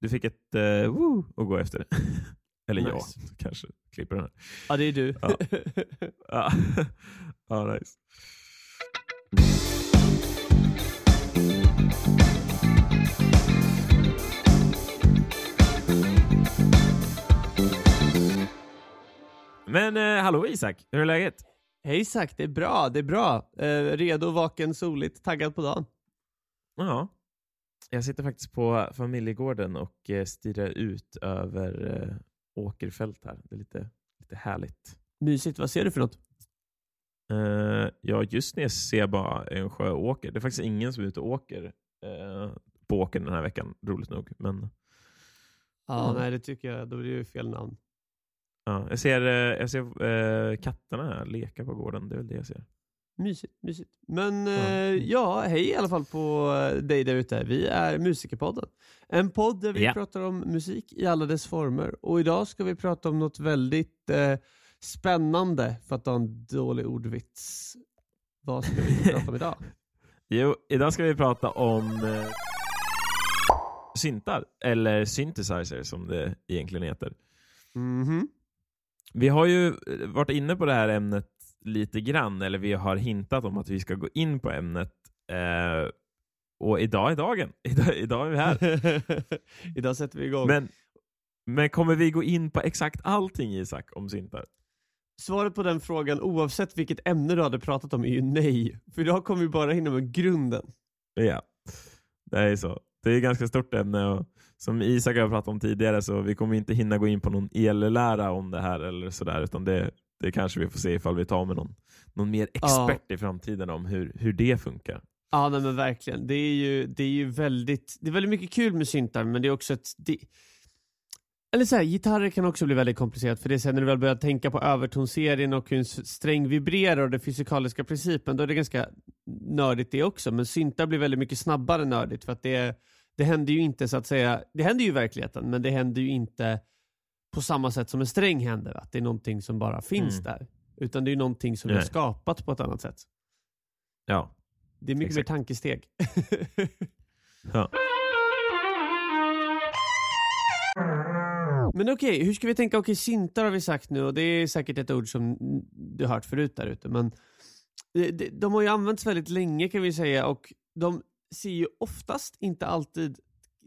Du fick ett uh, woo att gå efter. Eller Nice. jag kanske klipper den här. Ja, det är du. Ja. Ja, ja nice. Men eh, hallå Isak, hur är läget? Hej Isak, det är bra, det är bra. Eh, redo, vaken, soligt, taggad på dagen. Ja. Jag sitter faktiskt på familjegården och eh, stirrar ut över eh, åkerfält här. Det är lite, lite härligt. Mysigt, vad ser du för något? Eh, ja, just nu ser jag bara en sjöåker. Det är faktiskt ingen som är ute och åker eh, på åkern den här veckan, roligt nog. Men Ja, nej det tycker jag, då blir det ju fel namn. ja, jag ser, jag ser eh, katterna här leka på gården. Det är väl det jag ser. Mysigt, mysigt. Men Ja. eh, ja, hej i alla fall på eh, dig där ute. Vi är Musikerpodden. En podd där vi Ja. pratar om musik i alla dess former. Och idag ska vi prata om något väldigt eh, spännande, för att ta en dålig ordvits. Vad ska vi prata om idag? Jo, idag ska vi prata om eh, syntar, eller synthesizer som det egentligen heter. Mhm. Vi har ju eh, varit inne på det här ämnet lite grann, eller vi har hintat om att vi ska gå in på ämnet. Eh, och idag är dagen. Idag, idag är vi här. idag sätter vi igång. Men, men kommer vi gå in på exakt allting Isak om syntar? Svaret på den frågan, oavsett vilket ämne du hade pratat om, är ju nej. För idag kommer vi bara hinna med grunden. Ja, det är så. Det är ett ganska stort ämne och som Isak har pratat om tidigare så vi kommer inte hinna gå in på någon ellära om det här eller sådär utan det, det kanske vi får se ifall vi tar med någon, någon mer expert i framtiden om hur, hur det funkar. Ja, nej, men verkligen. Det är ju, det är ju väldigt, det är väldigt mycket kul med syntar, men det är också ett... Det, eller så här, gitarrer kan också bli väldigt komplicerat, för det är sen när du väl börjar tänka på övertonserien och hur en sträng vibrerar och den fysikaliska principen, då är det ganska nördigt det också. Men syntar blir väldigt mycket snabbare nördigt, för att det, det händer ju inte så att säga, det händer ju i verkligheten, men det händer ju inte på samma sätt som en sträng händer, att det är någonting som bara finns Mm. där. Utan det är någonting som Nej. skapat på ett annat sätt. Ja. Det är mycket Exakt. mer tankesteg. ja. Men okej, hur ska vi tänka? Okej, syntar har vi sagt nu och det är säkert ett ord som du har hört förut där ute, men de, de har ju använts väldigt länge kan vi säga och de ser ju oftast, inte alltid,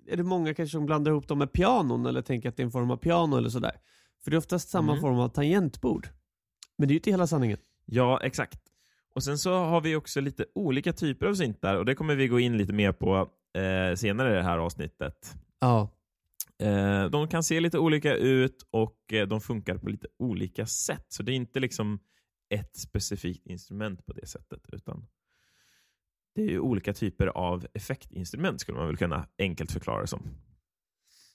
är det många kanske som blandar ihop dem med pianon eller tänker att det är en form av piano eller sådär. För det är oftast samma Mm. form av tangentbord. Men det är ju inte hela sanningen. ja, exakt. Och sen så har vi också lite olika typer av syntar och det kommer vi gå in lite mer på eh, senare i det här avsnittet. Ja. Eh, de kan se lite olika ut och eh, de funkar på lite olika sätt. Så det är inte liksom ett specifikt instrument på det sättet, utan det är ju olika typer av effektinstrument skulle man väl kunna enkelt förklara det som.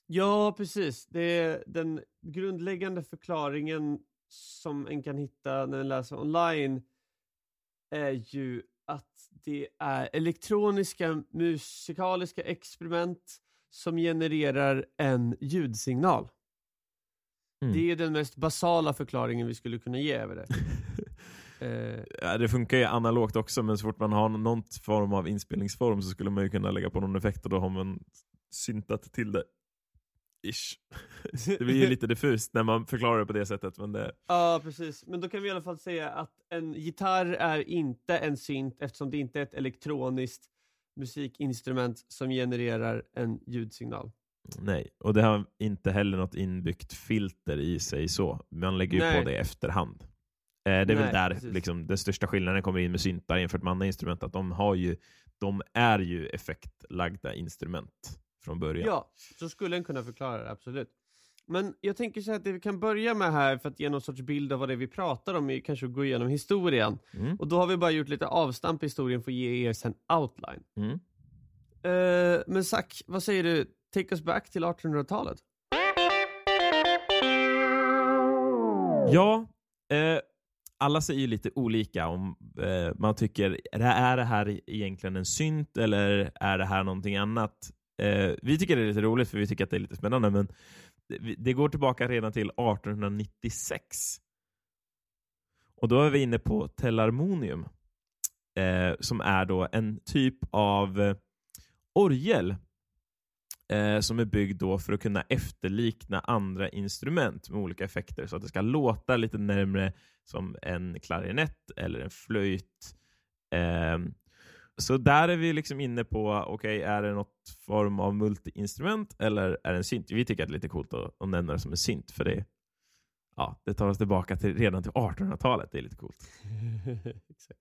Ja, precis. Det är den grundläggande förklaringen som en kan hitta när en läser online är ju att det är elektroniska musikaliska experiment som genererar en ljudsignal. Mm. Det är den mest basala förklaringen vi skulle kunna ge över det. Eh, det funkar ju analogt också, men så fort man har någon form av inspelningsform så skulle man ju kunna lägga på någon effekt och då har man syntat till det. Ish. Det blir ju lite diffust när man förklarar det på det sättet, men det, Ja, precis. Men då kan vi i alla fall säga att en gitarr är inte en synt eftersom det inte är ett elektroniskt musikinstrument som genererar en ljudsignal. Nej, och det har inte heller något inbyggt filter i sig så. Man lägger ju Nej. på det i efterhand. Eh, det är Nej, väl där liksom, den största skillnaden kommer in med syntar jämfört med andra instrument, att de, har ju, de är ju effektlagda instrument från början. Ja, så skulle en kunna förklara det, absolut. Men jag tänker så här att det vi kan börja med här för att ge någon sorts bild av vad det är vi pratar om är kanske att gå igenom historien. Mm. Och då har vi bara gjort lite avstamp i historien för att ge er sen outline. Mm. Eh, men Zack, vad säger du? Take us back till 1800-talet. Ja, eh, alla säger ju lite olika om eh, man tycker, är det, här egentligen en synt eller är det här någonting annat? Eh, vi tycker det är lite roligt för vi tycker att det är lite spännande, men det, det går tillbaka redan till 1896. Och då är vi inne på Tellarmonium eh, som är då en typ av eh, orgel eh, som är byggd då för att kunna efterlikna andra instrument med olika effekter så att det ska låta lite närmre som en klarinett eller en flöjt. Eh, så där är vi liksom inne på, okej, okay, är det något form av multiinstrument eller är det en synt? Vi tycker att det är lite coolt att, att nämna det som en synt, för det, ja, det tar oss tillbaka till, redan till 1800-talet. Det är lite coolt. Exakt.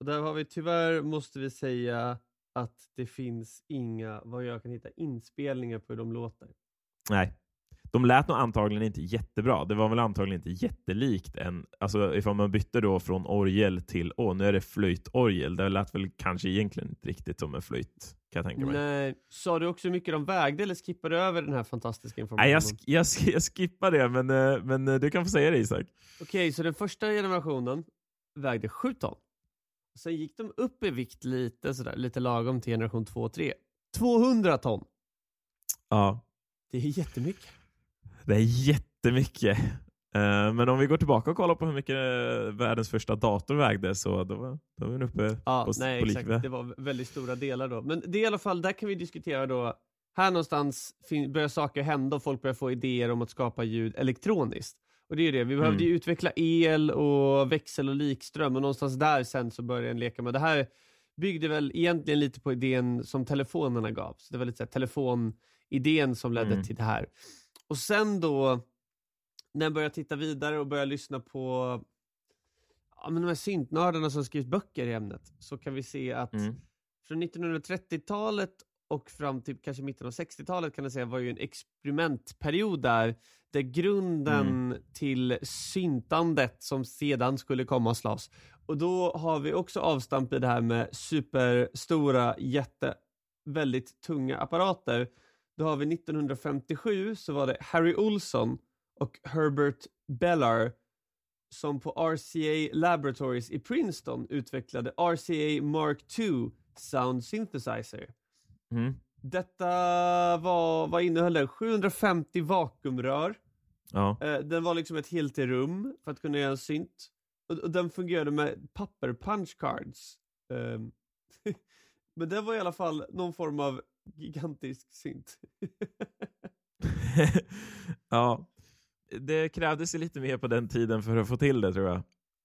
Och där har vi tyvärr, måste vi säga, att det finns inga, vad jag kan hitta, inspelningar på hur de låter. Nej. De lät nog antagligen inte jättebra. Det var väl antagligen inte jättelikt en, alltså ifall man bytte då från orgel till, åh nu är det flöjtorgel. Det lät väl kanske egentligen inte riktigt som en flöjt, kan jag tänka mig. Nej. Sa du också hur mycket de vägde eller skippade du över den här fantastiska informationen? Nej, jag, sk jag, sk jag skippar det, men, eh, men eh, du kan få säga det Isak. Okej, okay, så den första generationen vägde 7 ton. Sen gick de upp i vikt lite sådär, lite lagom till generation 2 och 3. 200 ton! Ja. Det är jättemycket. Det är jättemycket. Uh, men om vi går tillbaka och kollar på hur mycket uh, världens första dator vägde så då, var, då var vi uppe ja, på, nej, på exakt. Det var väldigt stora delar då. Men det är i alla fall, där kan vi diskutera då, här någonstans börjar saker hända och folk börjar få idéer om att skapa ljud elektroniskt. Och det är det, vi behövde mm. utveckla el och växel och likström och någonstans där sen så började en leka med det här byggde väl egentligen lite på idén som telefonerna gav. Så det var lite så här, telefonidén som ledde mm. till det här. Och sen då, när jag började titta vidare och började lyssna på ja, men de här syntnördarna som skrivit böcker i ämnet, så kan vi se att mm. från 1930-talet och fram till kanske mitten av 60-talet kan jag säga var ju en experimentperiod där, där grunden mm. till syntandet som sedan skulle komma och slåss. Och då har vi också avstamp i det här med superstora, jätte, väldigt tunga apparater. Då har vi 1957 så var det Harry Olson och Herbert Bellar som på RCA Laboratories i Princeton utvecklade RCA Mark II Sound Synthesizer. Mm. Detta var, vad innehöll den? 750 vakuumrör. Ja. Eh, den var liksom ett helt rum för att kunna göra en synt. Och, den fungerade med papper punch cards. Um, men det var i alla fall någon form av gigantisk synt. ja, det krävdes lite mer på den tiden för att få till det tror jag.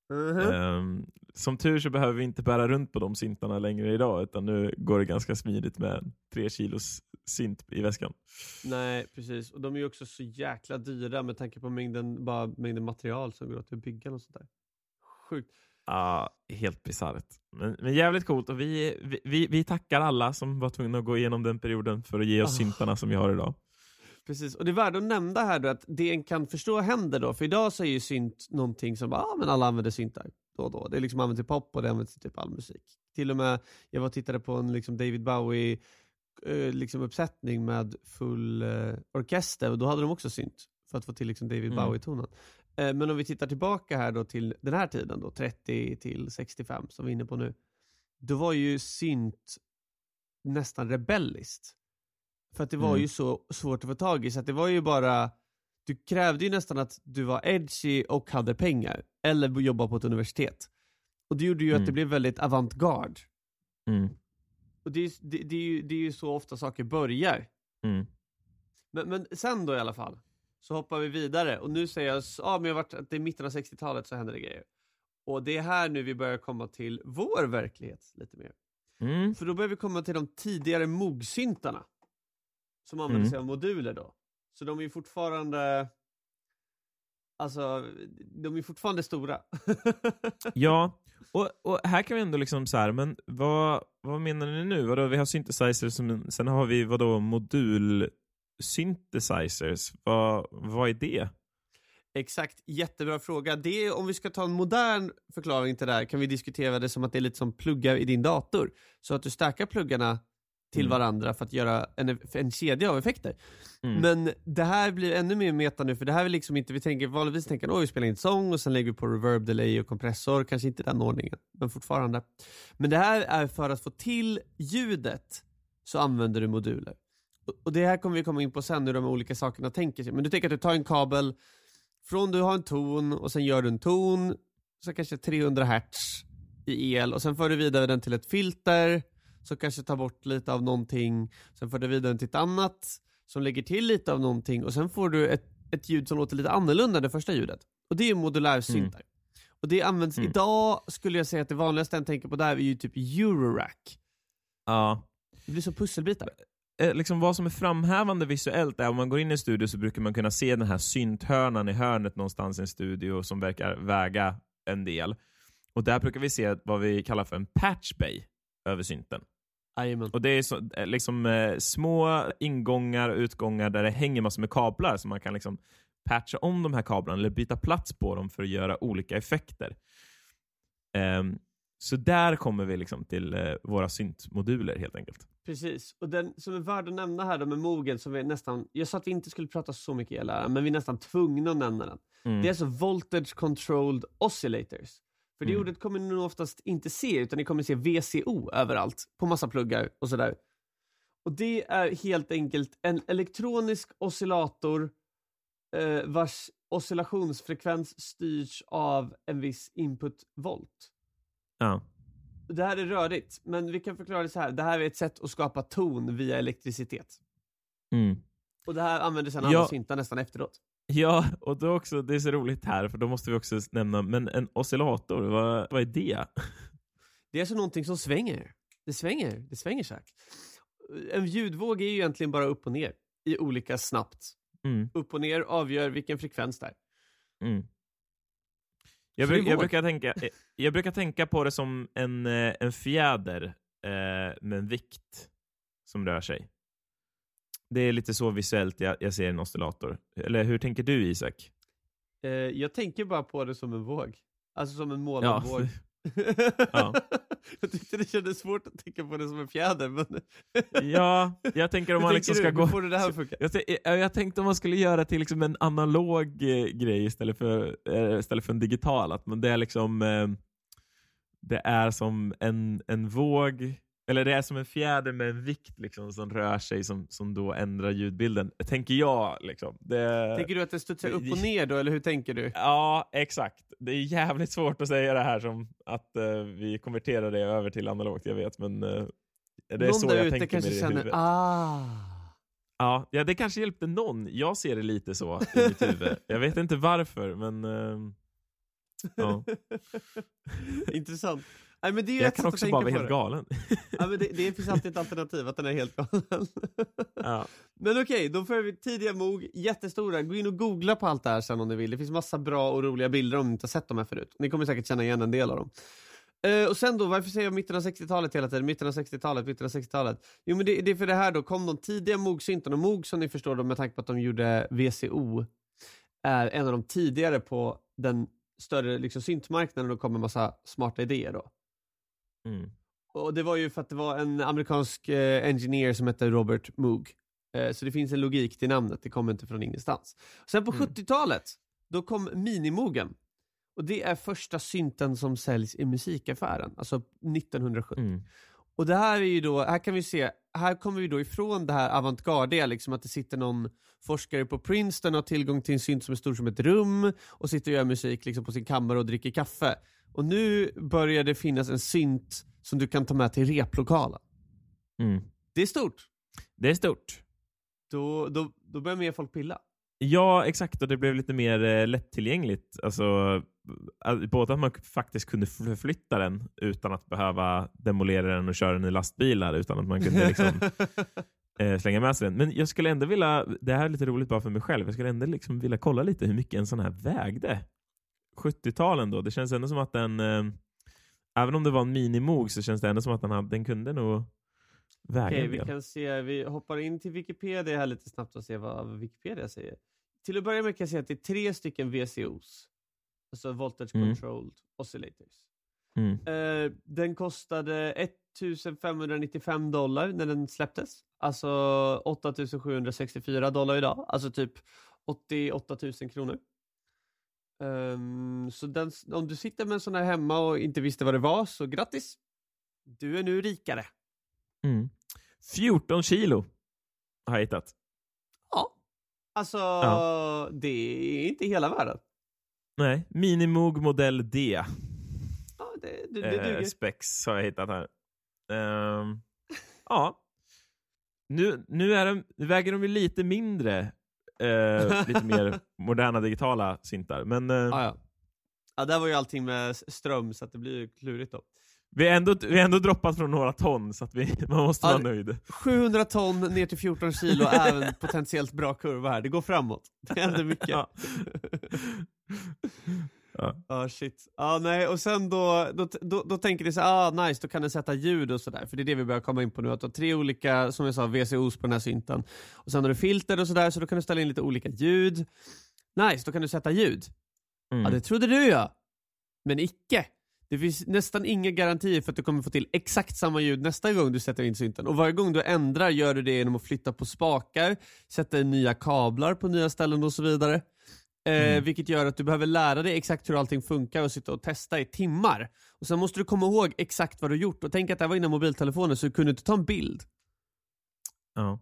Mm -hmm. um, som tur så behöver vi inte bära runt på de syntarna längre idag, utan nu går det ganska smidigt med tre kilos synt i väskan. Nej, precis. Och de är ju också så jäkla dyra med tanke på mängden, bara mängden material som går åt att bygga och sånt där. Sjukt. Ja, helt bisarrt. Men, men, jävligt coolt och vi, vi, vi, tackar alla som var tvungna att gå igenom den perioden för att ge oss oh. syntarna som vi har idag. Precis, och det är värde att nämna här då att det en kan förstå händer då, för idag så är ju synt någonting som bara, ah, men alla använder syntar då och då. Det är liksom använt i pop och det används i typ all musik. Till och med, jag var och tittade på en liksom David Bowie uh, liksom uppsättning med full uh, orkester och då hade de också synt för att få till liksom David mm. Bowie-tonen. Uh, men om vi tittar tillbaka här då till den här tiden då, 30 till 65 som vi är inne på nu. Då var ju synt nästan rebelliskt. För att det var mm. ju så svårt att få tag i, så att det var ju bara du krävde ju nästan att du var edgy och hade pengar, eller jobba på ett universitet. Och det gjorde ju mm. att det mm. blev väldigt avantgarde. Mm. Och det är, det, det, är ju, det är ju så ofta saker börjar. Mm. Men, men sen då i alla fall, så hoppar vi vidare och nu säger jag, ja men jag varit, det är mitten av 60-talet så händer det grejer. Och det är här nu vi börjar komma till vår verklighet lite mer. Mm. För då börjar vi komma till de tidigare mogsyntarna som använder mm. sig av moduler då. Så de är fortfarande Alltså, de är fortfarande stora. ja, och, och, här kan vi ändå liksom så här, men vad, vad menar ni nu? Vadå, vi har synthesizers, som, sen har vi vadå modul synthesizers. Vad, vad är det? Exakt, jättebra fråga. Det om vi ska ta en modern förklaring till det här kan vi diskutera det som att det är lite som pluggar i din dator. Så att du stackar pluggarna till mm. varandra för att göra en, en kedja av effekter. Mm. Men det här blir ännu mer meta nu, för det här är liksom inte, vi tänker vanligtvis tänker oj, vi spelar in sång och sen lägger vi på reverb, delay och kompressor, kanske inte den ordningen, men fortfarande. Men det här är för att få till ljudet så använder du moduler. Och det här kommer vi komma in på sen hur de olika sakerna tänker sig. Men du tänker att du tar en kabel från du har en ton och sen gör du en ton, så kanske 300 hertz i el och sen för du vidare den till ett filter som kanske tar bort lite av någonting, sen för det vidare till ett annat som lägger till lite av någonting och sen får du ett, ett ljud som låter lite annorlunda än det första ljudet. Och det är modulärsyntar. Mm. Och det används mm. idag, skulle jag säga att det vanligaste jag tänker på där är ju typ Eurorack. Ja. Det blir som pusselbitar. Eh, liksom vad som är framhävande visuellt är om man går in i en studio så brukar man kunna se den här synthörnan i hörnet någonstans i en studio som verkar väga en del. Och där brukar vi se vad vi kallar för en patch bay över synten. Amen. Och det är så, eh, liksom eh, små ingångar och utgångar där det hänger massor med kablar så man kan liksom patcha om de här kablarna eller byta plats på dem för att göra olika effekter. Um, så där kommer vi liksom till uh, våra syntmoduler helt enkelt. Precis, och den som är värd att nämna här då med Mogen, som vi nästan, jag sa att vi inte skulle prata så mycket el men vi är nästan tvungna att nämna den. Mm. Det är alltså Voltage Controlled Oscillators. För det mm. ordet kommer ni nog oftast inte se, utan ni kommer se VCO överallt, på massa pluggar och sådär. Och det är helt enkelt en elektronisk oscillator eh, vars oscillationsfrekvens styrs av en viss input-volt. Ja. Det här är rörigt, men vi kan förklara det så här. Det här är ett sätt att skapa ton via elektricitet. Mm. Och det här använder sedan ja. alla syntar nästan efteråt. Ja, och då också, det är så roligt här, för då måste vi också nämna, men en oscillator, vad, vad är det? Det är alltså någonting som svänger. Det svänger, det svänger här. En ljudvåg är ju egentligen bara upp och ner i olika snabbt. Mm. Upp och ner avgör vilken frekvens det är. Mm. Jag, bruk, jag, brukar tänka, jag brukar tänka på det som en, eh, en fjäder eh, med en vikt som rör sig. Det är lite så visuellt jag, jag ser en oscillator. Eller hur tänker du Isak? Eh, jag tänker bara på det som en våg. Alltså som en målad ja. våg. ja. Jag tyckte det kändes svårt att tänka på det som en fjäder. Men... ja, jag tänker om man liksom ska du? gå... får det här funka? Jag, jag, tänkte om man skulle göra till liksom en analog eh, grej istället för, eh, istället för en digital. Att det är liksom... Eh, det är som en, en våg eller det är som en fjäder med en vikt liksom, som rör sig som, som då ändrar ljudbilden, tänker jag. Liksom. Det... Tänker du att det studsar upp och ner då, eller hur tänker du? Ja, exakt. Det är jävligt svårt att säga det här som att uh, vi konverterar det över till analogt, jag vet, men uh, det är någon så jag tänker kanske med det känner, i huvudet. Ah. Ja, ja, det kanske hjälpte någon. Jag ser det lite så i mitt huvud. Jag vet inte varför, men uh, ja. Intressant. Nej, men det är jag kan också bara vara helt galen. ja, men det, det, finns alltid ett alternativ, att den är helt galen. ja. Men okej, då får vi tidiga Moog, jättestora. Gå in och googla på allt det här sen om ni vill. Det finns massa bra och roliga bilder om ni inte har sett dem här förut. Ni kommer säkert känna igen en del av dem. Uh, och sen då, varför säger jag mitten av 60-talet hela tiden? Mitten av 60-talet, mitten av 60-talet. Jo men det, det, är för det här då, kom de tidiga Moog-syntarna. Och Moog som ni förstår då med tanke på att de gjorde VCO, är en av de tidigare på den större liksom, syntmarknaden och kom med massa smarta idéer då. Mm. Och det var ju för att det var en amerikansk eh, engineer som hette Robert Moog. Eh, så det finns en logik till namnet, det kommer inte från ingenstans. Sen på mm. 70-talet, då kom Minimogen. Och det är första synten som säljs i musikaffären, alltså 1970. Mm. Och det här är ju då, här kan vi se, här kommer vi då ifrån det här avantgardiga, liksom att det sitter någon forskare på Princeton och har tillgång till en synt som är stor som ett rum och sitter och gör musik liksom på sin kammare och dricker kaffe. Och nu börjar det finnas en synt som du kan ta med till replokalen. Mm. Det är stort. Det är stort. Då, då, då börjar mer folk pilla. Ja, exakt. Och det blev lite mer eh, lättillgängligt. Alltså, både att man faktiskt kunde förflytta den utan att behöva demolera den och köra den i lastbilar, utan att man kunde liksom, eh, slänga med sig den. Men jag skulle ändå vilja, det här är lite roligt bara för mig själv, jag skulle ändå liksom vilja kolla lite hur mycket en sån här vägde. 70-talen då, det känns ändå som att den, eh, även om det var en minimog så känns det ändå som att den, hade, den kunde nog väga Okej, vi kan se, vi hoppar in till Wikipedia här lite snabbt och ser vad Wikipedia säger. Till att börja med kan jag säga att det är tre stycken VCOs, alltså Voltage mm. Controlled Oscillators. Mm. Eh, den kostade 1595 dollar när den släpptes, alltså 8764 dollar idag, alltså typ 88 000 kronor. Um, så den, om du sitter med en sån här hemma och inte visste vad det var, så grattis! Du är nu rikare. Mm. 14 kilo har jag hittat. Ja. Alltså, ja. det är inte hela världen. Nej, Minimoog modell D. Ja, det, det, det eh, Specs har jag hittat här. Um, ja. Nu, nu, är de, nu väger de ju lite mindre, eh, lite mer moderna digitala syntar. Men eh, Ja, ja. ja, där var ju allting med ström så att det blir klurigt då. vi, har ändå, vi ändå droppat från några ton, så att vi, man måste Ja, vara nöjd. 700 ton ner till 14 kilo är en potentiellt bra kurva här. Det går framåt. Det händer mycket. Ja. Ja. Ja shit. Ja nej och sen då, då, då, då tänker ni så ah nice, då kan den sätta ljud och sådär. För det är det vi börjar komma in på nu, att du har tre olika, som jag sa, VCOs på den här synten. Och sen har du filter och sådär, så då kan du ställa in lite olika ljud. Nice, då kan du sätta ljud. Mm. Ja det trodde du ja. Men icke. Det finns nästan inga garantier för att du kommer få till exakt samma ljud nästa gång du sätter in synten. Och varje gång du ändrar gör du det genom att flytta på spakar, sätta in nya kablar på nya ställen och så vidare. Eh, Mm. Vilket gör att du behöver lära dig exakt hur allting funkar och sitta och testa i timmar. Och sen måste du komma ihåg exakt vad du gjort. Och tänk att det här var innan mobiltelefonen så du kunde inte ta en bild. Ja.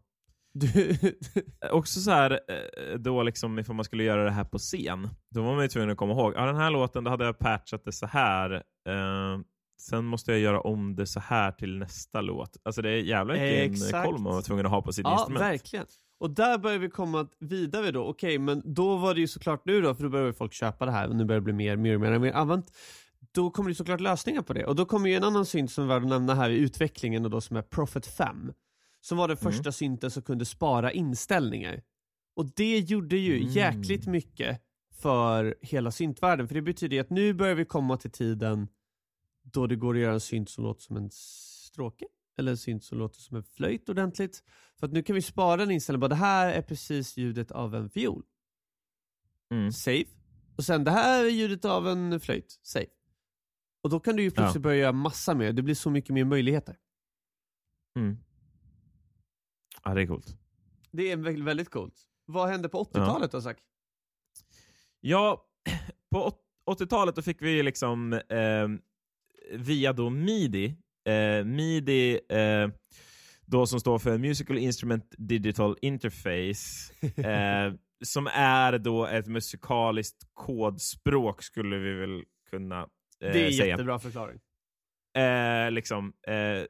Du, Också så här, eh, då liksom ifall man skulle göra det här på scen, då var man ju tvungen att komma ihåg, ja den här låten, då hade jag patchat det så här. Eh, sen måste jag göra om det så här till nästa låt. Alltså det är jävla vilken koll man var tvungen att ha på sitt ja, instrument. verkligen. Och där börjar vi komma vidare då. Okej, men då var det ju såklart nu då, för då börjar folk köpa det här och nu börjar det bli mer, mer, mer, mer använt. Då kommer det såklart lösningar på det. Och då kommer ju en annan synt som är värd att nämna här i utvecklingen och då som är Prophet 5. Som var den Mm. första synten som kunde spara inställningar. Och det gjorde ju Mm. jäkligt mycket för hela syntvärlden. För det betyder att nu börjar vi komma till tiden då det går att göra en synt som låter som en stråke. Eller en synt som låter som en flöjt ordentligt. För att nu kan vi spara en inställning, bara det här är precis ljudet av en fiol. Mm. Save. Och sen det här är ljudet av en flöjt. Save. Och då kan du ju plötsligt börja göra massa mer, det blir så mycket mer möjligheter. Mm. Ja, det är coolt. Det är väldigt, väldigt coolt. Vad hände på 80-talet då Zack? Ja, på åt- 80-talet då fick vi liksom eh, via då MIDI, eh, MIDI eh, då som står för Musical Instrument Digital Interface, eh, som är då ett musikaliskt kodspråk skulle vi väl kunna eh, Det är en säga. jättebra förklaring. Eh, liksom, eh,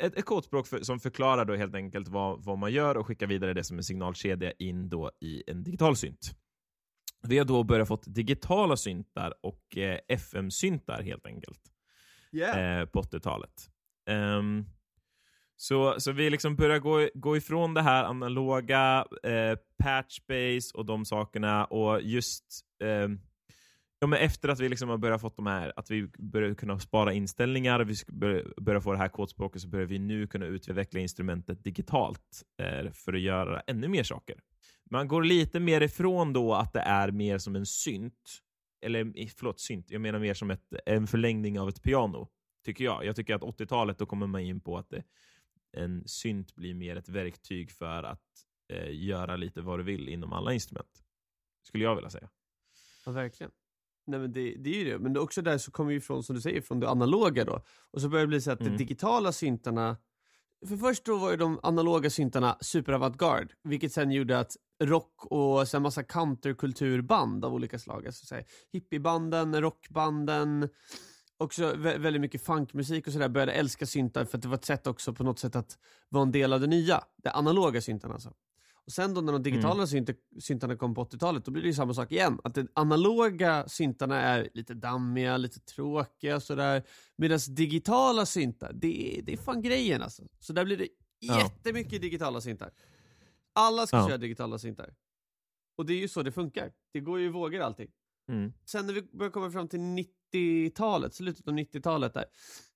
ett, ett kodspråk för, som förklarar då helt enkelt vad, vad man gör och skickar vidare det som en signalkedja in då i en digital synt. Vi har då börjat fått digitala syntar och eh, FM-syntar helt enkelt Yeah. eh, på 80-talet. Ehm, så, så vi liksom börjar gå, gå ifrån det här analoga, eh, patchbase och de sakerna och just eh, ja, men efter att vi liksom har börjat fått de här, att vi börjar kunna spara inställningar, vi börjar få det här kodspråket, så börjar vi nu kunna utveckla instrumentet digitalt eh, för att göra ännu mer saker. Man går lite mer ifrån då att det är mer som en synt, eller eh, förlåt, synt, jag menar mer som ett, en förlängning av ett piano, tycker jag. Jag tycker att 80-talet, då kommer man in på att det, en synt blir mer ett verktyg för att eh, göra lite vad du vill inom alla instrument. Skulle jag vilja säga. Ja, verkligen. Nej men det, det är ju det, men det också där så kommer vi ifrån, som du säger, från det analoga då. Och så börjar det bli så att Mm. de digitala syntarna, för först då var ju de analoga syntarna superavantgarde, vilket sen gjorde att rock och sen massa counterkulturband av olika slag, alltså så här, hippiebanden, rockbanden, också vä- väldigt mycket funkmusik och sådär började älska syntar för att det var ett sätt också på något sätt att vara en del av det nya, det analoga syntarna alltså. Och sen då när de digitala Mm. syntar, syntarna kom på 80-talet, då blir det ju samma sak igen. Att de analoga syntarna är lite dammiga, lite tråkiga och sådär. Medan digitala syntar, det det är fan grejen alltså. Så där blir det Ja. jättemycket digitala syntar. Alla ska Ja. köra digitala syntar. Och det är ju så det funkar. Det går ju i vågor allting. Mm. Sen när vi börjar komma fram till 90-talet, slutet av 90-talet där,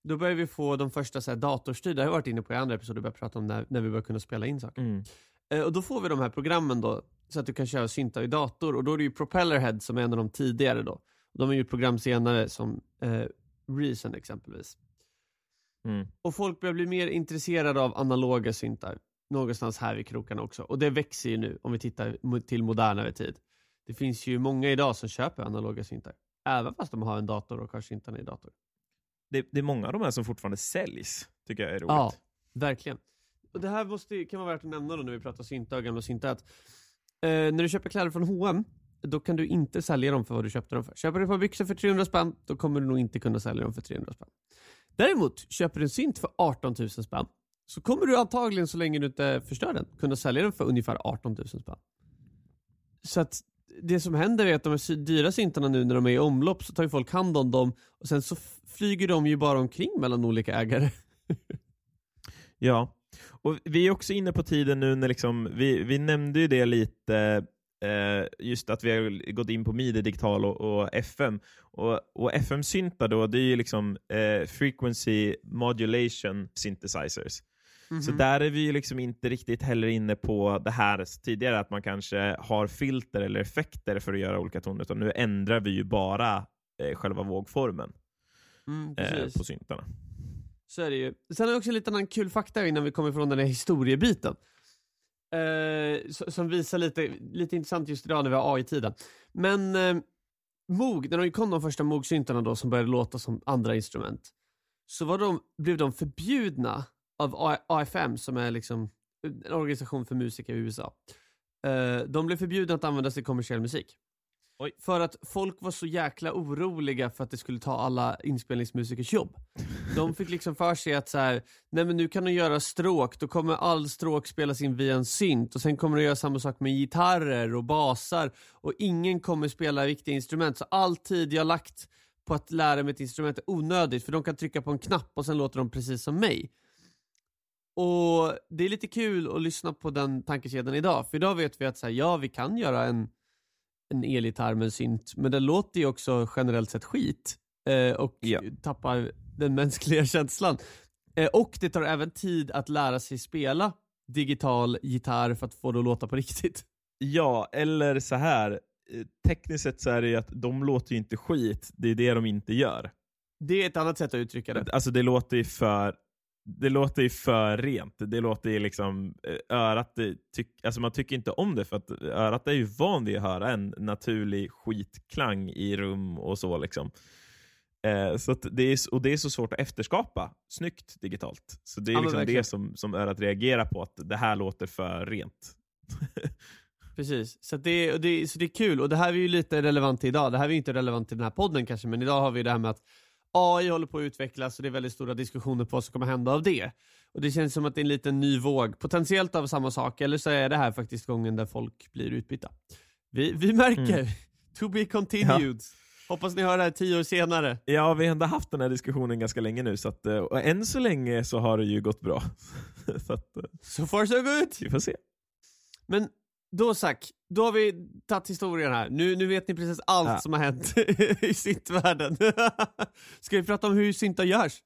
då börjar vi få de första så här, datorstyrda, det har jag varit inne på i andra episoder, börjat prata om när, när vi börjar kunna spela in saker. Mm. Eh, och då får vi de här programmen då, så att du kan köra syntar i dator. Och då är det ju Propellerhead som är en av de tidigare då. De är ju program senare som eh, Reason exempelvis. Mm. Och folk börjar bli mer intresserade av analoga syntar. Någonstans här i krokarna också. Och det växer ju nu om vi tittar till modernare tid. Det finns ju många idag som köper analoga syntar. Även fast de har en dator och har syntarna i dator. Det, det är många av de här som fortfarande säljs, tycker jag är roligt. Ja, verkligen. Och det här måste, kan vara värt att nämna då när vi pratar syntar och gamla syntar. Att, eh, när du köper kläder från H&M då kan du inte sälja dem för vad du köpte dem för. Köper du ett par byxor för 300 spänn, då kommer du nog inte kunna sälja dem för 300 spänn. Däremot, köper du en synt för 18 000 spänn, så kommer du antagligen, så länge du inte förstör den, kunna sälja den för ungefär 18 000 spänn. Så att det som händer är att de här dyra syntarna nu när de är i omlopp så tar ju folk hand om dem och sen så flyger de ju bara omkring mellan olika ägare. ja, och vi är också inne på tiden nu när liksom, vi, vi nämnde ju det lite eh, just att vi har gått in på midi digital och, och FM. Och, och FM-syntar då, det är ju liksom eh, frequency modulation synthesizers. Mm -hmm. Så där är vi ju liksom inte riktigt heller inne på det här tidigare, att man kanske har filter eller effekter för att göra olika toner, utan nu ändrar vi ju bara eh, själva vågformen mm, eh, på syntarna. Så är det ju. Sen har jag också lite annan kul fakta innan vi kommer ifrån den här historiebiten. Eh, som visar lite, lite intressant just idag när vi har AI-tiden. Men eh, Moog, när de kom de första Moog-syntarna då som började låta som andra instrument, så var de, blev de förbjudna av AFM som är liksom en organisation för musiker i USA. Uh, de blev förbjudna att användas i kommersiell musik. Oj. För att folk var så jäkla oroliga för att det skulle ta alla inspelningsmusikers jobb. De fick liksom för sig att så här, nej men nu kan de göra stråk, då kommer all stråk spelas in via en synt och sen kommer de göra samma sak med gitarrer och basar och ingen kommer spela viktiga instrument. Så all tid jag lagt på att lära mig ett instrument är onödigt för de kan trycka på en knapp och sen låter de precis som mig. Och det är lite kul att lyssna på den tankekedjan idag, för idag vet vi att så här, ja, vi kan göra en, en elgitarr med en synt, men den låter ju också generellt sett skit eh, och ja. tappar den mänskliga känslan. Eh, och det tar även tid att lära sig spela digital gitarr för att få det att låta på riktigt. Ja, eller så här. Eh, tekniskt sett så är det ju att de låter ju inte skit, det är det de inte gör. Det är ett annat sätt att uttrycka det. Alltså det låter ju för det låter ju för rent. Det låter ju liksom, eh, örat, tyck, alltså man tycker inte om det för att örat är ju van vid att höra en naturlig skitklang i rum och så. liksom. Eh, så det är, och det är så svårt att efterskapa snyggt digitalt. Så det är ja, liksom det som, som örat reagerar på, att det här låter för rent. Precis, så det, det, så det är kul. Och det här är ju lite relevant till idag. Det här är ju inte relevant till den här podden kanske, men idag har vi det här med att AI håller på att utvecklas och det är väldigt stora diskussioner på vad som kommer hända av det. Och Det känns som att det är en liten ny våg, potentiellt av samma sak, eller så är det här faktiskt gången där folk blir utbytta. Vi, vi märker. Mm. To be continued. Ja. Hoppas ni hör det här tio år senare. Ja, vi har ändå haft den här diskussionen ganska länge nu, så att, eh, och än så länge så har det ju gått bra. så att, eh, so far so good! Vi får se. Men då Zack, då har vi tagit historien här. Nu, nu vet ni precis allt ja. som har hänt i syntvärlden. Ska vi prata om hur syntar görs?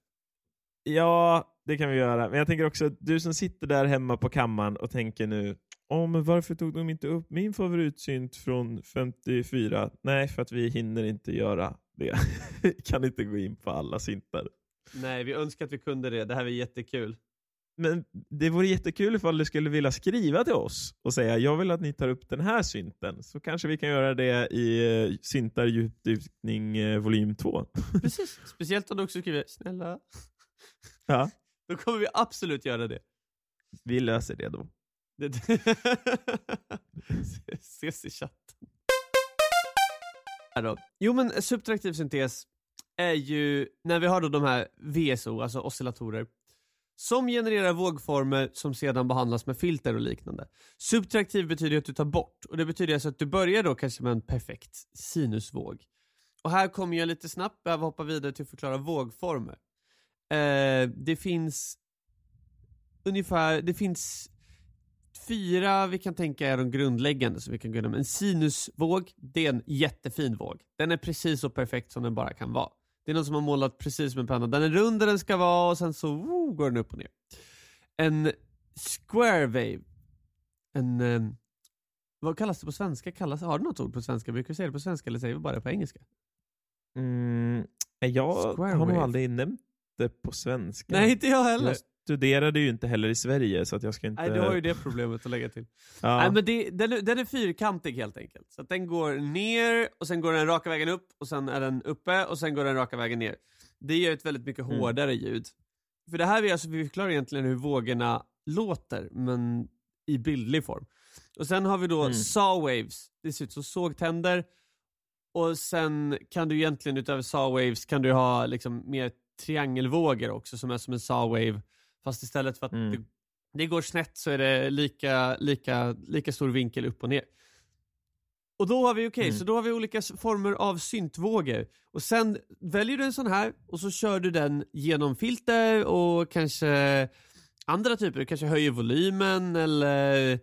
Ja, det kan vi göra. Men jag tänker också, du som sitter där hemma på kammaren och tänker nu, oh, men varför tog de inte upp min favoritsynt från 54? Nej, för att vi hinner inte göra det. kan inte gå in på alla syntar. Nej, vi önskar att vi kunde det. Det här var jättekul. Men det vore jättekul ifall du skulle vilja skriva till oss och säga jag vill att ni tar upp den här synten. Så kanske vi kan göra det i uh, syntar djupdykning uh, volym 2. Precis, speciellt om du också skriver snälla. Ja. Då kommer vi absolut göra det. Vi löser det då. Ses i chatten. Jo men subtraktiv syntes är ju, när vi har då de här VSO, alltså oscillatorer, som genererar vågformer som sedan behandlas med filter och liknande. Subtraktiv betyder att du tar bort och det betyder alltså att du börjar då kanske med en perfekt sinusvåg. Och här kommer jag lite snabbt behöva hoppa vidare till att förklara vågformer. Eh, det finns ungefär, det finns fyra vi kan tänka är de grundläggande som vi kan gå igenom. En sinusvåg, det är en jättefin våg. Den är precis så perfekt som den bara kan vara. Det är någon som har målat precis med penna. Den är rund där den ska vara och sen så woo, går den upp och ner. En square wave. En... Um, vad kallas det på svenska? Kallas, har du något ord på svenska? Brukar vi säga det på svenska eller säger vi bara det på engelska? Mm, jag Square har nog aldrig nämnt det på svenska. Nej, inte jag heller. Studerade ju inte heller i Sverige så att jag ska inte... Nej, du har ju det problemet att lägga till. ja. Nej, men det, den, är, den är fyrkantig helt enkelt. Så den går ner och sen går den raka vägen upp och sen är den uppe och sen går den raka vägen ner. Det ger ett väldigt mycket mm. hårdare ljud. För det här är alltså, vi förklarar egentligen hur vågorna låter, men i bildlig form. Och sen har vi då mm. saw waves, det ser ut som sågtänder. Och sen kan du egentligen utöver saw waves kan du ha liksom mer triangelvågor också som är som en saw wave Fast istället för att Mm. det, det går snett så är det lika, lika, lika stor vinkel upp och ner. Och då har vi, okej, Mm. så då har vi olika former av syntvågor. Och sen väljer du en sån här och så kör du den genom filter och kanske andra typer. Du kanske höjer volymen eller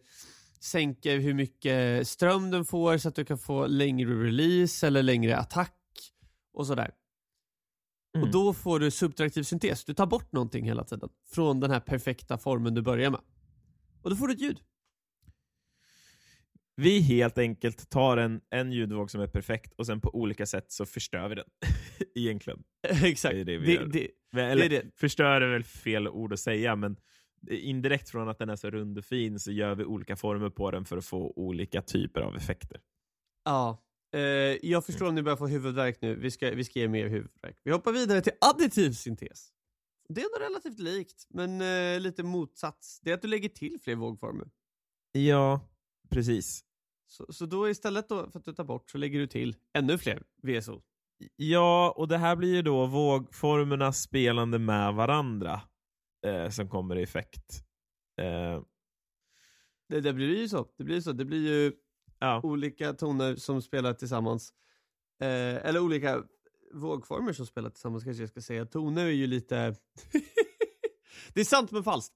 sänker hur mycket ström den får så att du kan få längre release eller längre attack och sådär. Mm. Och då får du subtraktiv syntes. Du tar bort någonting hela tiden från den här perfekta formen du börjar med. Och då får du ett ljud. Vi helt enkelt tar en, en ljudvåg som är perfekt och sen på olika sätt så förstör vi den. Egentligen. Exakt. Det är det vi det, gör. det, Eller, det är det. förstör är väl fel ord att säga, men indirekt från att den är så rund och fin så gör vi olika former på den för att få olika typer av effekter. Ja. Eh, jag förstår om ni börjar få huvudvärk nu. Vi ska, vi ska ge mer huvudvärk. Vi hoppar vidare till additiv syntes. Det är ändå relativt likt, men eh, lite motsats. Det är att du lägger till fler vågformer. Ja, precis. Så, så då istället då för att du tar bort så lägger du till ännu fler VSO. Ja, och det här blir ju då vågformerna spelande med varandra eh, som kommer i effekt. Eh, Det, det blir ju så. Det blir ju så. Det blir ju ja. olika toner som spelar tillsammans. Eh, eller olika vågformer som spelar tillsammans kanske jag ska säga. Toner är ju lite... det är sant men falskt.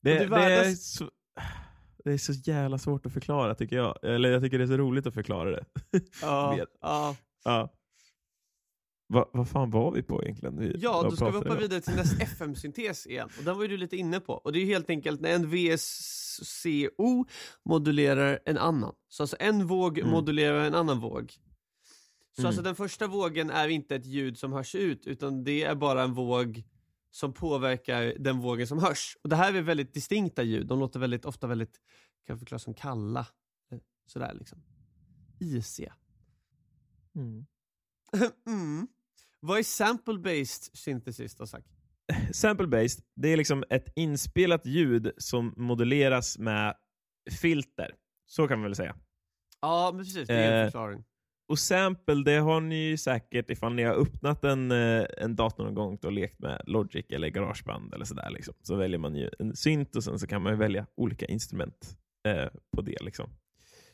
Det, det det, är så, det är så jävla svårt att förklara tycker jag. Eller jag tycker det är så roligt att förklara det. Ja, ja. ja. Va, vad fan var vi på egentligen? Vi, ja då ska vi hoppa vidare till nästa FM-syntes igen. Och den var ju du lite inne på. Och det är ju helt enkelt när en VSCO modulerar en annan. Så alltså en våg Mm. modulerar en annan våg. Så Mm. alltså den första vågen är inte ett ljud som hörs ut, utan det är bara en våg som påverkar den vågen som hörs. Och det här är väldigt distinkta ljud, de låter väldigt ofta väldigt, kan förklaras som kalla. eh, Sådär liksom. Isiga. Mm. mm. Vad är sample-based synthesis då, Zack? Sample-based, det är liksom ett inspelat ljud som moduleras med filter. Så kan man väl säga. Ja, men precis, det är en Eh, förklaring. Och sample, det har ni ju säkert ifall ni har öppnat en, eh, en dator någon gång och lekt med Logic eller Garageband eller sådär. Liksom. Så väljer man ju en synt och sen så kan man ju välja olika instrument eh, på det. Liksom.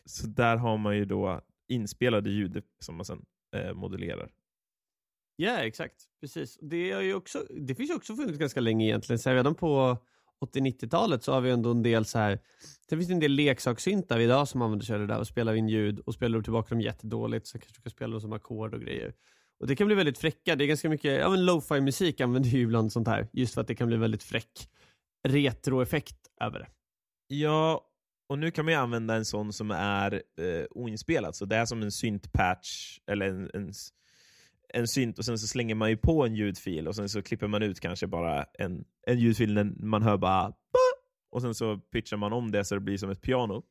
Så där har man ju då inspelade ljud som man sen eh, modulerar. Ja, exakt. Precis. Det, är ju också, det finns ju också funnits ganska länge egentligen. Så här, redan på 80-90-talet så har vi ändå en del så här. Sen finns det en del leksakssyntar idag som använder sig av det där och spelar in ljud och spelar tillbaka dem jättedåligt så kanske du kan spela dem som ackord och grejer. Och det kan bli väldigt fräcka. Det är ganska mycket, ja men lo-fi musik använder ju ibland sånt här. Just för att det kan bli väldigt fräck retroeffekt över det. Ja, och nu kan man ju använda en sån som är eh, oinspelad. Så det är som en synt-patch, eller en, en, en synt, och sen så slänger man ju på en ljudfil och sen så klipper man ut kanske bara en, en ljudfil när man hör bara "ba", och sen så pitchar man om det så det blir som ett piano.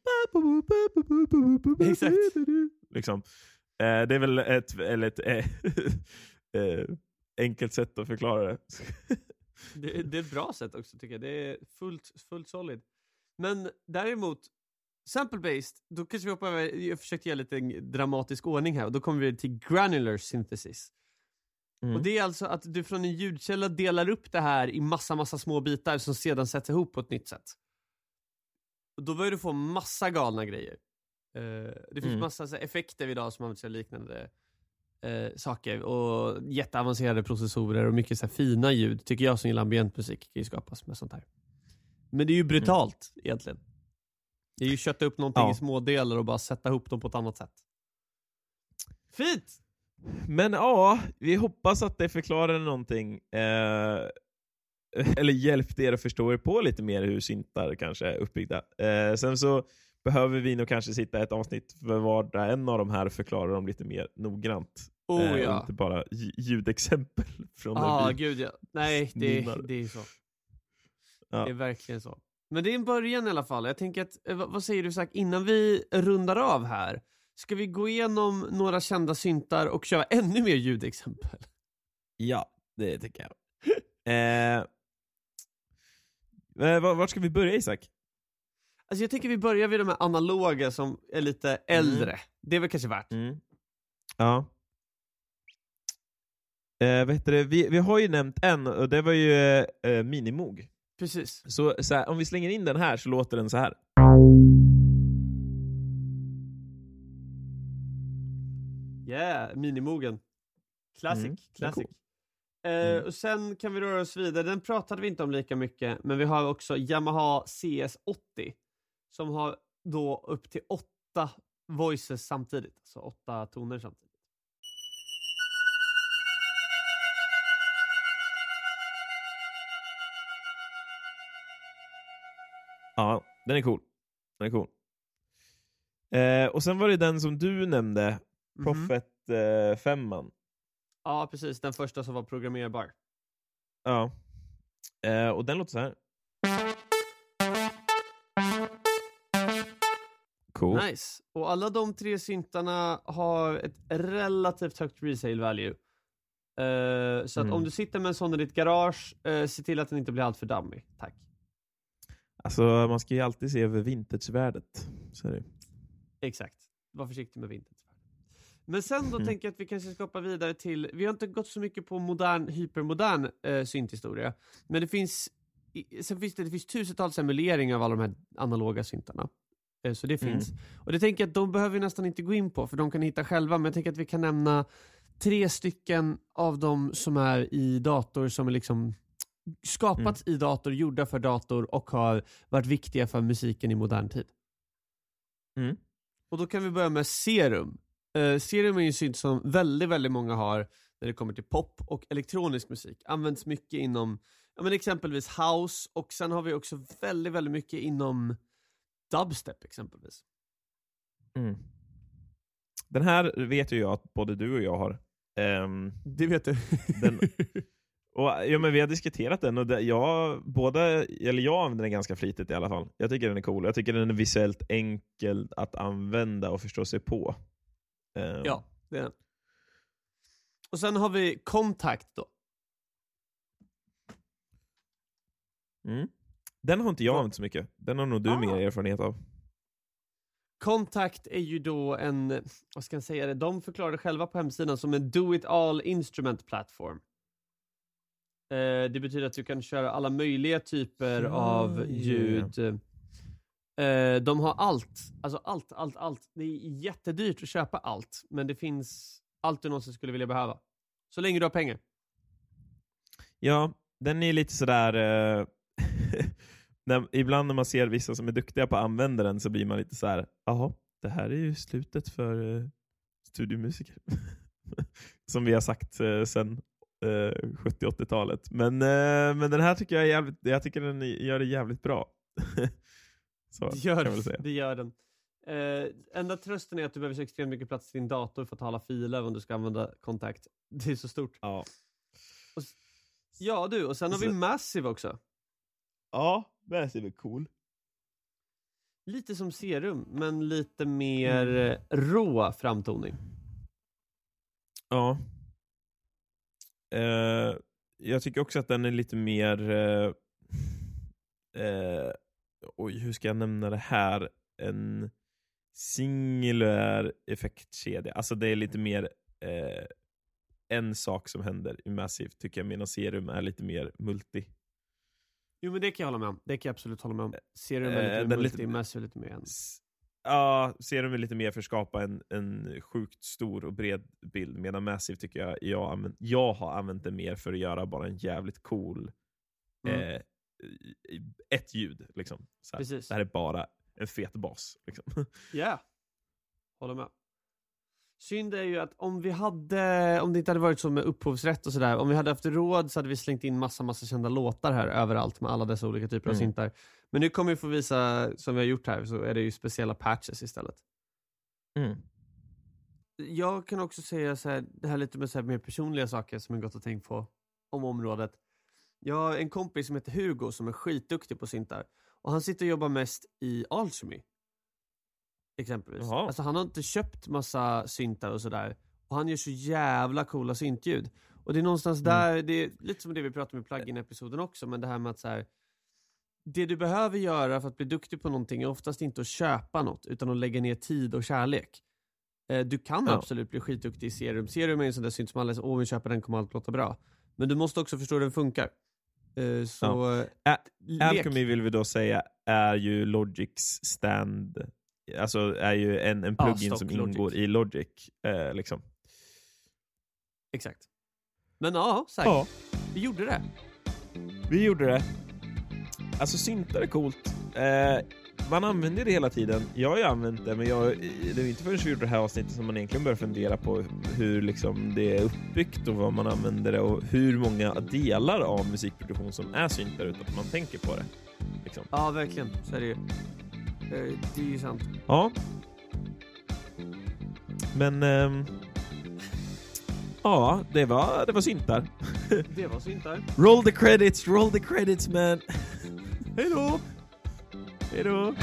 Exakt. Liksom. Eh, det är väl ett, eller ett eh, eh, enkelt sätt att förklara det. Det, det är ett bra sätt också tycker jag. Det är fullt, fullt solid. Men däremot, sample-based, då kanske vi hoppar över, jag försökte ge lite dramatisk ordning här och då kommer vi till granular synthesis. Mm. Och det är alltså att du från en ljudkälla delar upp det här i massa, massa små bitar som sedan sätts ihop på ett nytt sätt. Och då börjar du få massa galna grejer. Eh, det finns Mm. massa här, effekter idag som använder sig av liknande eh, saker och jätteavancerade processorer och mycket så här, fina ljud, tycker jag som gillar ambientmusik, kan ju skapas med sånt här. Men det är ju brutalt egentligen. Det är ju kötta upp någonting Ja. i små delar och bara sätta ihop dem på ett annat sätt. Fint! Men ja, vi hoppas att det förklarar någonting. Eh, eller hjälpte er att förstå er på lite mer hur syntar kanske är uppbyggda. Eh, sen så behöver vi nog kanske sitta ett avsnitt för vardera en av de här och förklara dem lite mer noggrant. Oh Eh, ja. inte bara lj- ljudexempel från ah, när vi... gud ja. Nej, det, det är så. Ja. Det är verkligen så. Men det är en början i alla fall. Jag tänker att, eh, vad, vad säger du Zack, innan vi rundar av här, ska vi gå igenom några kända syntar och köra ännu mer ljudexempel? Ja, det tycker jag. eh, eh, var- vart ska vi börja Isak? Alltså jag tänker vi börjar vid de här analoga som är lite äldre. Det är väl kanske värt. Mm. Ja. Eh, vet du, vi, vi har ju nämnt en, och det var ju eh, Minimoog. Precis. Så, så här, om vi slänger in den här så låter den så här. Yeah, minimogen. Classic, Mm, classic. cool. Eh, Mm. och sen kan vi röra oss vidare, den pratade vi inte om lika mycket, men vi har också Yamaha CS80 som har då upp till åtta voices samtidigt, alltså åtta toner samtidigt. Ja, den är cool. Den är cool. Eh, och sen var det den som du nämnde, Mhm. Prophet eh, 5 Ja, precis, den första som var programmerbar. Ja. Eh, och den låter så här. Cool. Nice. Och alla de tre syntarna har ett relativt högt resale value. Eh, så att Mm. om du sitter med en sån i ditt garage, uh, se till att den inte blir allt för dammig. Tack. Alltså, man ska ju alltid se över vintagevärdet. Exakt. Var försiktig med vintage. Men sen då Mm. tänker jag att vi kanske ska hoppa vidare till, vi har inte gått så mycket på modern, hypermodern eh, synthistoria, men det finns, sen finns det, det finns tusentals emuleringar av alla de här analoga syntarna. Eh, så det Mm. finns. Och det tänker jag att de behöver vi nästan inte gå in på, för de kan hitta själva, men jag tänker att vi kan nämna tre stycken av dem som är i dator som är liksom skapats Mm. i dator, gjorda för dator och har varit viktiga för musiken i modern tid. Mm. Och då kan vi börja med Serum. Eh, Serum är ju en synt som väldigt, väldigt många har när det kommer till pop och elektronisk musik. Används mycket inom ja, men exempelvis house och sen har vi också väldigt, väldigt mycket inom dubstep exempelvis. Mm. Den här vet ju jag att både du och jag har. Ehm, Det vet du. Den- och, ja, men vi har diskuterat den och det, jag, båda, eller jag använder den ganska flitigt i alla fall. Jag tycker den är cool. Jag tycker den är visuellt enkel att använda och förstå sig på. Ehm, ja, det är den. Och sen har vi Contact då. Mm. Den har inte jag Va- använt så mycket. Den har nog du Ah. mer erfarenhet av. Contact är ju då en, vad ska jag säga det, de förklarar det själva på hemsidan som en do it all instrument platform. Eh, det betyder att du kan köra alla möjliga typer Ja, av ljud. Eh, de har allt, alltså allt, allt, allt. Det är jättedyrt att köpa allt, men det finns allt du någonsin skulle vilja behöva. Så länge du har pengar. Ja, den är lite sådär... Eh, när, ibland när man ser vissa som är duktiga på att använda den så blir man lite så här. jaha, det här är ju slutet för eh, studiomusiker. som vi har sagt eh, eh, 70-80-talet. Men, eh, men den här tycker jag är jävligt, jag tycker den gör det jävligt bra. så Det gör, det gör den. Eh, enda trösten är att du behöver så extremt mycket plats till din dator för att ta alla filer om du ska använda Contact. Det är så stort. Ja. Ja du, och sen har vi Så- Massive också. ja, det är cool. Lite som Serum, men lite mer Mm. eh, rå framtoning. Ja. Eh, jag tycker också att den är lite mer... Eh, eh, oj, hur ska jag nämna det här? En singulär effektkedja. Alltså det är lite mer eh, en sak som händer i Massive, tycker jag, medan Serum är lite mer multi. Jo men det kan jag hålla med om. Det kan jag absolut hålla med om. Serum är Eh, lite den mer lite- multi, Massive är lite mer en. Ja, Serum är lite mer för att skapa en, en sjukt stor och bred bild, medan Massive tycker jag, jag, jag har använt det mer för att göra bara en jävligt cool Mm. eh, ett ljud. Liksom. Så här, Precis. Det här är bara en fet bas. Liksom. Ja. Håller med. Synd är ju att om vi hade, om det inte hade varit så med upphovsrätt och sådär, om vi hade haft råd så hade vi slängt in massa, massa kända låtar här överallt med alla dessa olika typer av Mm. syntar. Men nu kommer vi få visa, som vi har gjort här, så är det ju speciella patches istället. Mm. Jag kan också säga så här, det här lite med så här mer personliga saker som jag gått och tänkt på om området. Jag har en kompis som heter Hugo som är skitduktig på syntar. Och han sitter och jobbar mest i Alchemy. Exempelvis. Jaha. Alltså han har inte köpt massa syntar och sådär. Och han gör så jävla coola syntljud. Och det är någonstans Mm. där, det är lite som det vi pratade om i plugin-episoden också, men det här med att så här, det du behöver göra för att bli duktig på någonting är oftast inte att köpa något, utan att lägga ner tid och kärlek. Eh, du kan Ja. absolut bli skitduktig i Serum. Serum är en sån där synt som alla säger, åh vi köper den kommer allt låta bra. Men du måste också förstå hur den funkar. Eh, så, Ä- lek. Alchemy vill vi då säga är ju Logics stand, alltså är ju en, en Ja, plugin stock som Logic. ingår i Logic. Eh, liksom. Exakt. Men ja, så här, vi gjorde det. Vi gjorde det. Alltså syntar är coolt. Eh, man använder det hela tiden. Jag har ju använt det, men jag, det är inte förrän vi gjorde det här avsnittet som man egentligen börjar fundera på hur liksom det är uppbyggt och vad man använder det och hur många delar av musikproduktion som är syntar utan att man tänker på det. Liksom. Ja, verkligen. Så är det ju. Eh, det är ju sant. Ja. Men... ehm, ja, det var, det var syntar. Det var syntar. Roll the credits, roll the credits man! Hej då! Hej då!